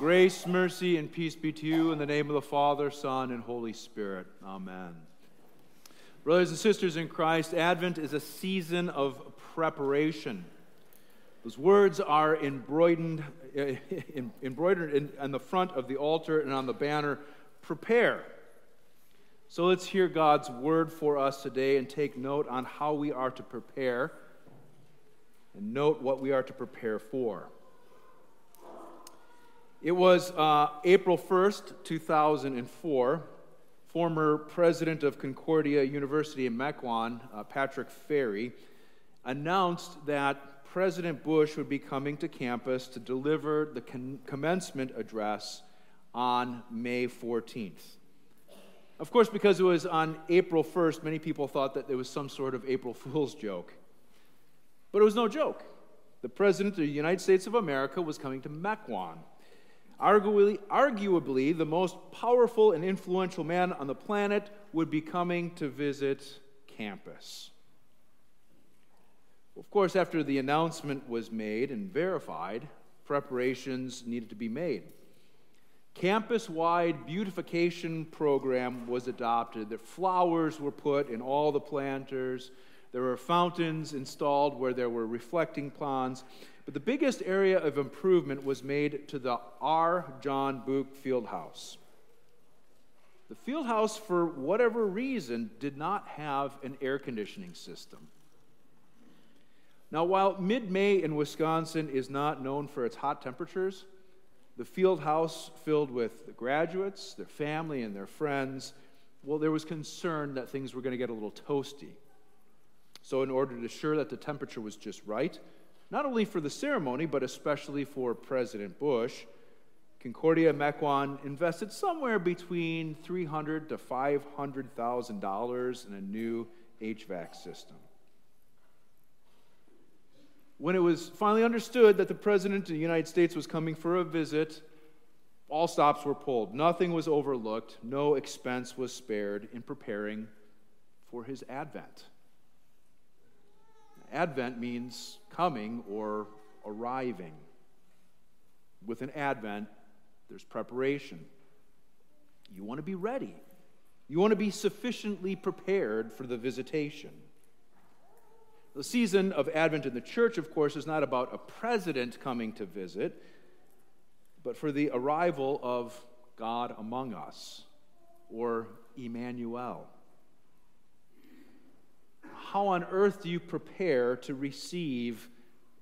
Grace, mercy, and peace be to you in the name of the Father, Son, and Holy Spirit. Amen. Brothers and sisters in Christ, Advent is a season of preparation. Those words are embroidered, eh, embroidered in, on the front of the altar and on the banner prepare. So let's hear God's word for us today and take note on how we are to prepare and note what we are to prepare for. It was uh, April 1st, 2004. Former president of Concordia University in Mequon, uh, Patrick Ferry, announced that President Bush would be coming to campus to deliver the commencement address on May 14th. Of course, because it was on April 1st, many people thought that it was some sort of April Fool's joke. But it was no joke. The President of the United States of America was coming to Mequon. Arguably, arguably, the most powerful and influential man on the planet would be coming to visit campus. Of course, after the announcement was made and verified, preparations needed to be made. Campus-wide beautification program was adopted. The flowers were put in all the planters. There were fountains installed where there were reflecting ponds. But the biggest area of improvement was made to the R. John Buuck Field House. The field house, for whatever reason, did not have an air conditioning system. Now, while mid May in Wisconsin is not known for its hot temperatures, the field house filled with the graduates, their family, and their friends, well, there was concern that things were going to get a little toasty. So, in order to assure that the temperature was just right, not only for the ceremony, but especially for President Bush, Concordia Mequon invested somewhere between $300 to $500,000 in a new HVAC system. When it was finally understood that the President of the United States was coming for a visit, all stops were pulled. Nothing was overlooked. No expense was spared in preparing for his advent. Advent means coming or arriving. With an Advent, there's preparation. You want to be ready. You want to be sufficiently prepared for the visitation. The season of Advent in the church, of course, is not about a president coming to visit, but for the arrival of God among us, or Emmanuel how on earth do you prepare to receive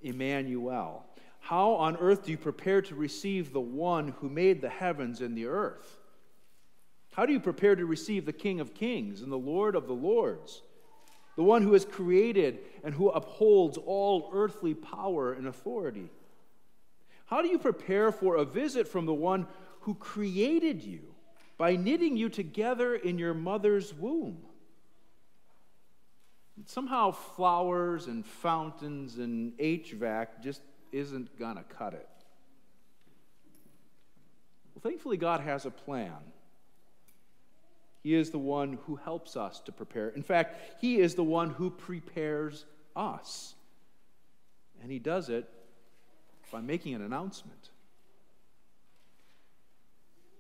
Emmanuel? How on earth do you prepare to receive the one who made the heavens and the earth? How do you prepare to receive the King of Kings and the Lord of the Lords, the one who has created and who upholds all earthly power and authority? How do you prepare for a visit from the one who created you by knitting you together in your mother's womb? Somehow flowers and fountains and HVAC just isn't going to cut it. Well, thankfully, God has a plan. He is the one who helps us to prepare. In fact, He is the one who prepares us. And He does it by making an announcement.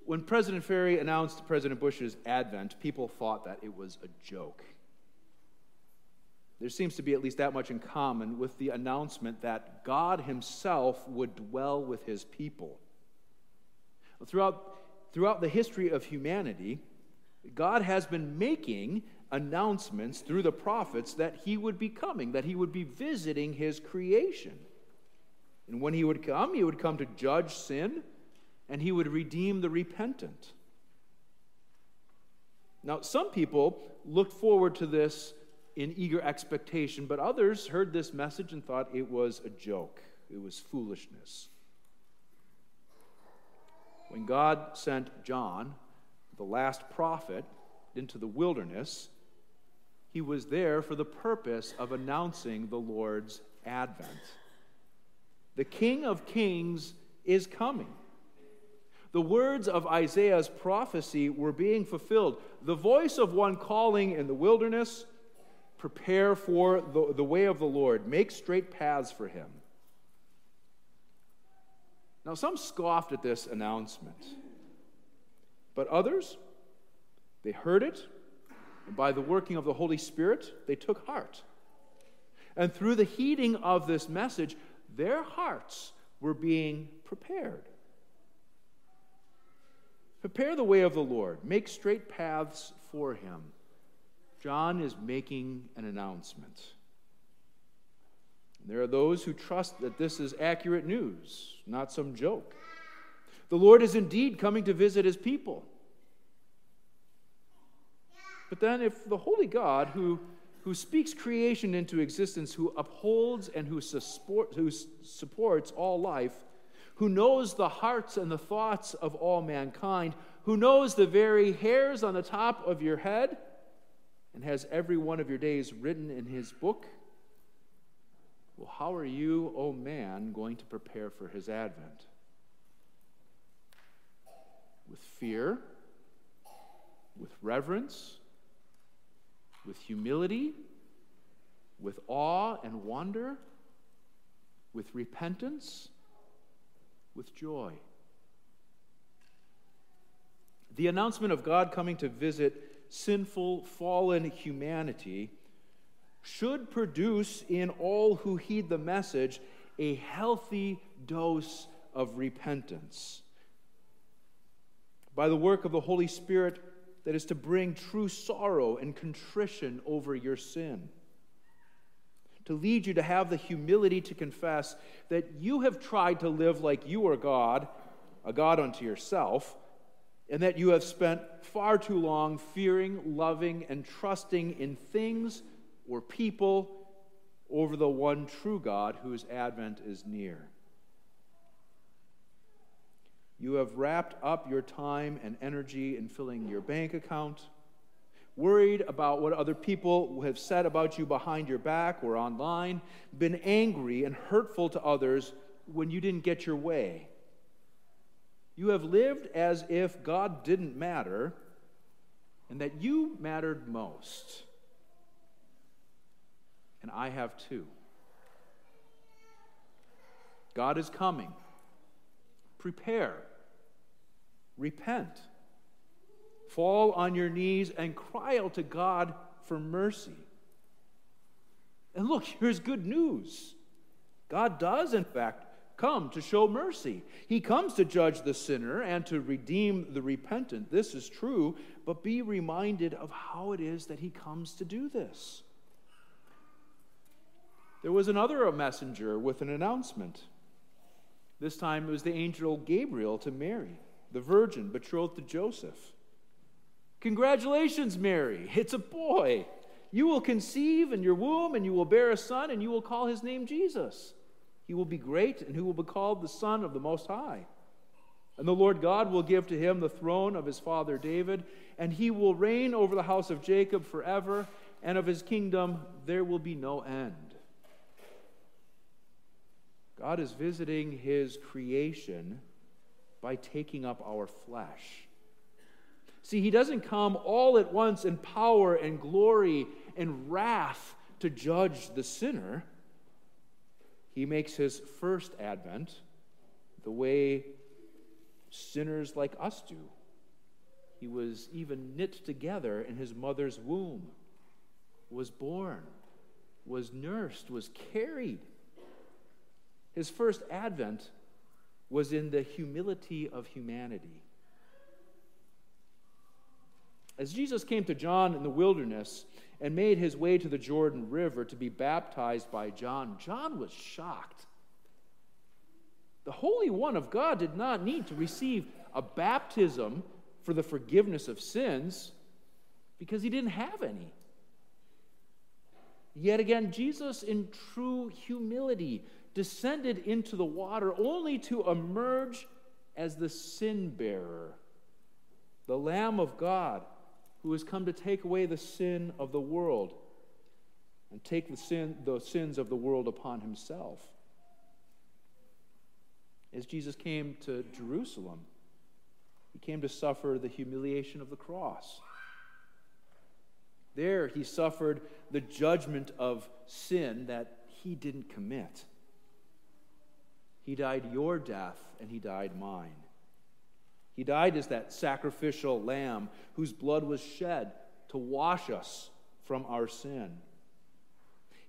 When President Ferry announced President Bush's advent, people thought that it was a joke. There seems to be at least that much in common with the announcement that God Himself would dwell with His people. Throughout, throughout the history of humanity, God has been making announcements through the prophets that He would be coming, that He would be visiting His creation. And when He would come, He would come to judge sin and He would redeem the repentant. Now, some people looked forward to this in eager expectation, but others heard this message and thought it was a joke, it was foolishness. When God sent John, the last prophet, into the wilderness, he was there for the purpose of announcing the Lord's advent. The King of Kings is coming. The words of Isaiah's prophecy were being fulfilled. The voice of one calling in the wilderness Prepare for the, the way of the Lord, make straight paths for him. Now, some scoffed at this announcement, but others, they heard it, and by the working of the Holy Spirit, they took heart. And through the heeding of this message, their hearts were being prepared. Prepare the way of the Lord, make straight paths for him. John is making an announcement. There are those who trust that this is accurate news, not some joke. The Lord is indeed coming to visit his people. But then, if the holy God who, who speaks creation into existence, who upholds and who, support, who supports all life, who knows the hearts and the thoughts of all mankind, who knows the very hairs on the top of your head, and has every one of your days written in his book, well, how are you, O oh man, going to prepare for his advent? With fear, with reverence, with humility, with awe and wonder, with repentance, with joy. The announcement of God coming to visit sinful, fallen humanity should produce in all who heed the message a healthy dose of repentance. By the work of the Holy Spirit, that is to bring true sorrow and contrition over your sin. To lead you to have the humility to confess that you have tried to live like you are God, a God unto yourself, and that you have spent far too long fearing, loving, and trusting in things or people over the one true God whose advent is near. You have wrapped up your time and energy in filling your bank account, worried about what other people have said about you behind your back or online, been angry and hurtful to others when you didn't get your way. You have lived as if God didn't matter and that you mattered most. And I have too. God is coming. Prepare repent, fall on your knees, and cry out to God for mercy. And look, here's good news God does, in fact, come to show mercy. He comes to judge the sinner and to redeem the repentant. This is true, but be reminded of how it is that he comes to do this. There was another messenger with an announcement. This time it was the angel Gabriel to Mary the virgin, betrothed to Joseph. Congratulations, Mary. It's a boy. You will conceive in your womb, and you will bear a son, and you will call his name Jesus. He will be great, and he will be called the Son of the Most High. And the Lord God will give to him the throne of his father David, and he will reign over the house of Jacob forever, and of his kingdom there will be no end. God is visiting his creation by taking up our flesh. See, he doesn't come all at once in power and glory and wrath to judge the sinner. He makes his first advent the way sinners like us do. He was even knit together in his mother's womb, was born, was nursed, was carried. His first advent was in the humility of humanity. As Jesus came to John in the wilderness and made his way to the Jordan River to be baptized by John, John was shocked. The Holy One of God did not need to receive a baptism for the forgiveness of sins because he didn't have any. Yet again, Jesus, in true humility, descended into the water only to emerge as the sin bearer, the Lamb of God who has come to take away the sin of the world and take the, sin, the sins of the world upon himself. As Jesus came to Jerusalem, he came to suffer the humiliation of the cross. There, he suffered the judgment of sin that he didn't commit. He died your death, and he died mine. He died as that sacrificial lamb whose blood was shed to wash us from our sin.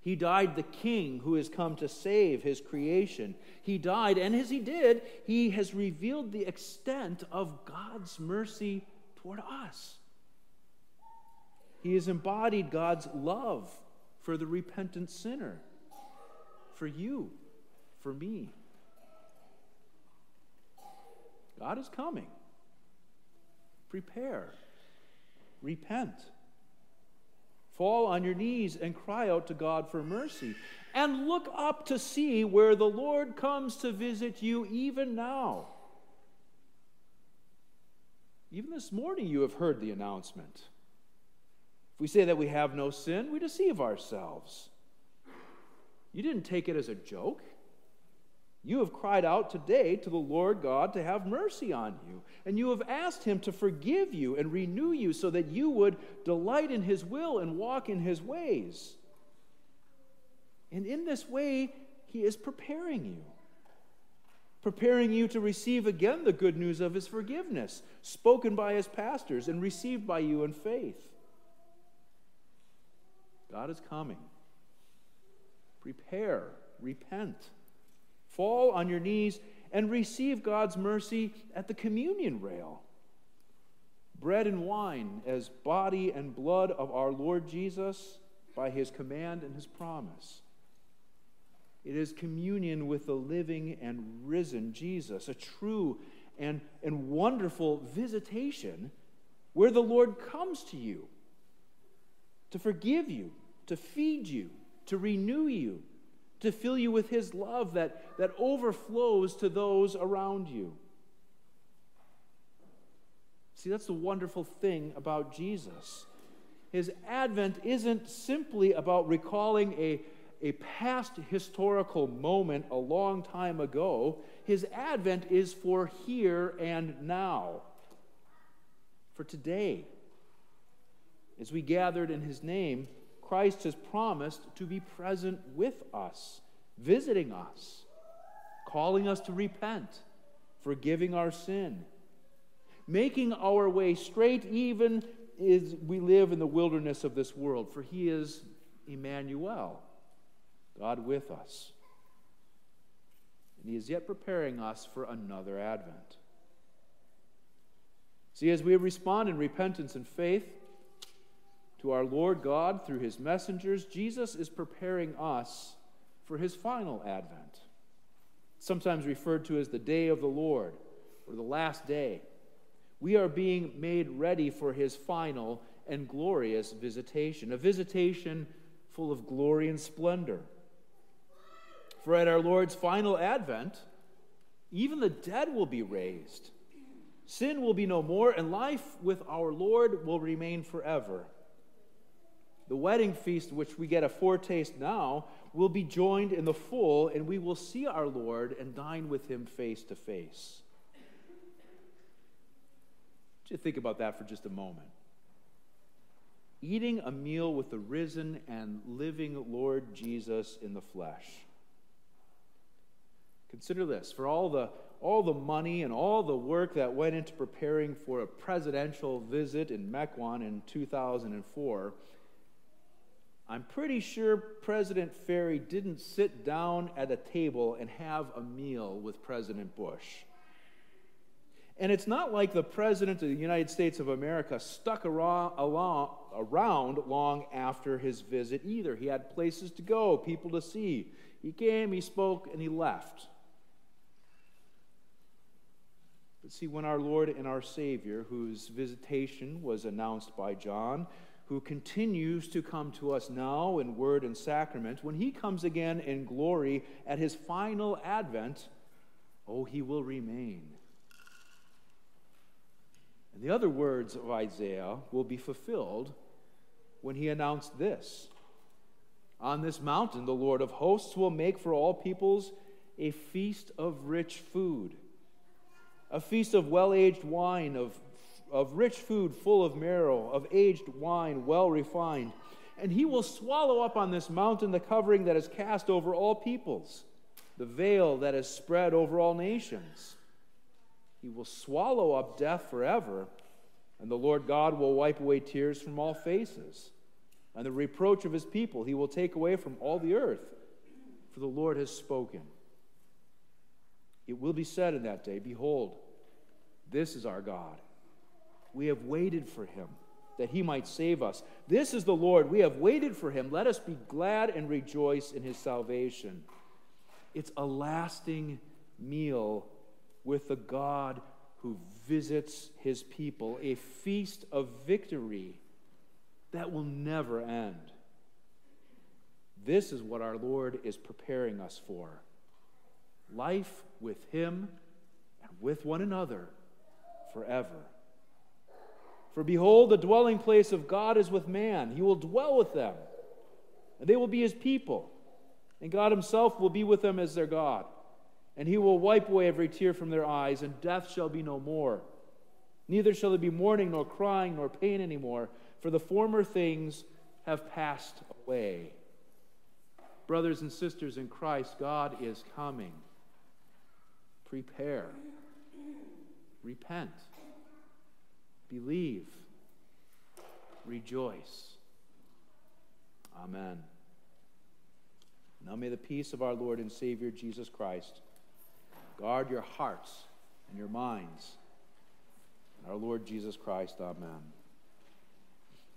He died the king who has come to save his creation. He died, and as he did, he has revealed the extent of God's mercy toward us. He has embodied God's love for the repentant sinner, for you, for me. God is coming. Prepare. Repent. Fall on your knees and cry out to God for mercy. And look up to see where the Lord comes to visit you even now. Even this morning, you have heard the announcement. If we say that we have no sin, we deceive ourselves. You didn't take it as a joke. You have cried out today to the Lord God to have mercy on you, and you have asked Him to forgive you and renew you so that you would delight in His will and walk in His ways. And in this way, He is preparing you, preparing you to receive again the good news of His forgiveness, spoken by His pastors and received by you in faith. God is coming. Prepare, repent fall on your knees and receive God's mercy at the communion rail. Bread and wine as body and blood of our Lord Jesus by his command and his promise. It is communion with the living and risen Jesus, a true and, and wonderful visitation where the Lord comes to you to forgive you, to feed you, to renew you, to fill you with His love that, that overflows to those around you. See, that's the wonderful thing about Jesus. His advent isn't simply about recalling a, a past historical moment a long time ago. His advent is for here and now, for today. As we gathered in his name, Christ has promised to be present with us, visiting us, calling us to repent, forgiving our sin, making our way straight even as we live in the wilderness of this world, for he is Emmanuel, God with us. And he is yet preparing us for another advent. See, as we respond in repentance and faith, to our Lord God through his messengers, Jesus is preparing us for his final advent, sometimes referred to as the day of the Lord or the last day. We are being made ready for his final and glorious visitation, a visitation full of glory and splendor. For at our Lord's final advent, even the dead will be raised. Sin will be no more, and life with our Lord will remain forever. The wedding feast, which we get a foretaste now, will be joined in the full, and we will see our Lord and dine with him face to face. Just think about that for just a moment. Eating a meal with the risen and living Lord Jesus in the flesh. Consider this for all the, all the money and all the work that went into preparing for a presidential visit in Mequon in 2004 I'm pretty sure President Ferry didn't sit down at a table and have a meal with President Bush. And it's not like the President of the United States of America stuck around, long after his visit either. He had places to go, people to see. He came, he spoke, and he left. But see, when our Lord and our Savior, whose visitation was announced by John, who continues to come to us now in word and sacrament, when he comes again in glory at his final advent, oh, he will remain. And the other words of Isaiah will be fulfilled when he announced this On this mountain, the Lord of hosts will make for all peoples a feast of rich food, a feast of well aged wine, of of rich food full of marrow, of aged wine well refined. And he will swallow up on this mountain the covering that is cast over all peoples. the veil that is spread over all nations. He will swallow up death forever, and the Lord God will wipe away tears from all faces. And the reproach of his people he will take away from all the earth, for the Lord has spoken. It will be said in that day, Behold, this is our God. We have waited for him that he might save us. This is the Lord. We have waited for him. Let us be glad and rejoice in his salvation. It's a lasting meal with the God who visits his people, a feast of victory that will never end. This is what our Lord is preparing us for life with him and with one another forever. For behold, the dwelling place of God is with man. He will dwell with them, and they will be his people. And God himself will be with them as their God. And he will wipe away every tear from their eyes, and death shall be no more. Neither shall there be mourning, nor crying, nor pain anymore, for the former things have passed away. Brothers and sisters in Christ, God is coming. Prepare. Repent. Believe. Rejoice. Amen. Now may the peace of our Lord and Savior Jesus Christ guard your hearts and your minds. And our Lord Jesus Christ, amen.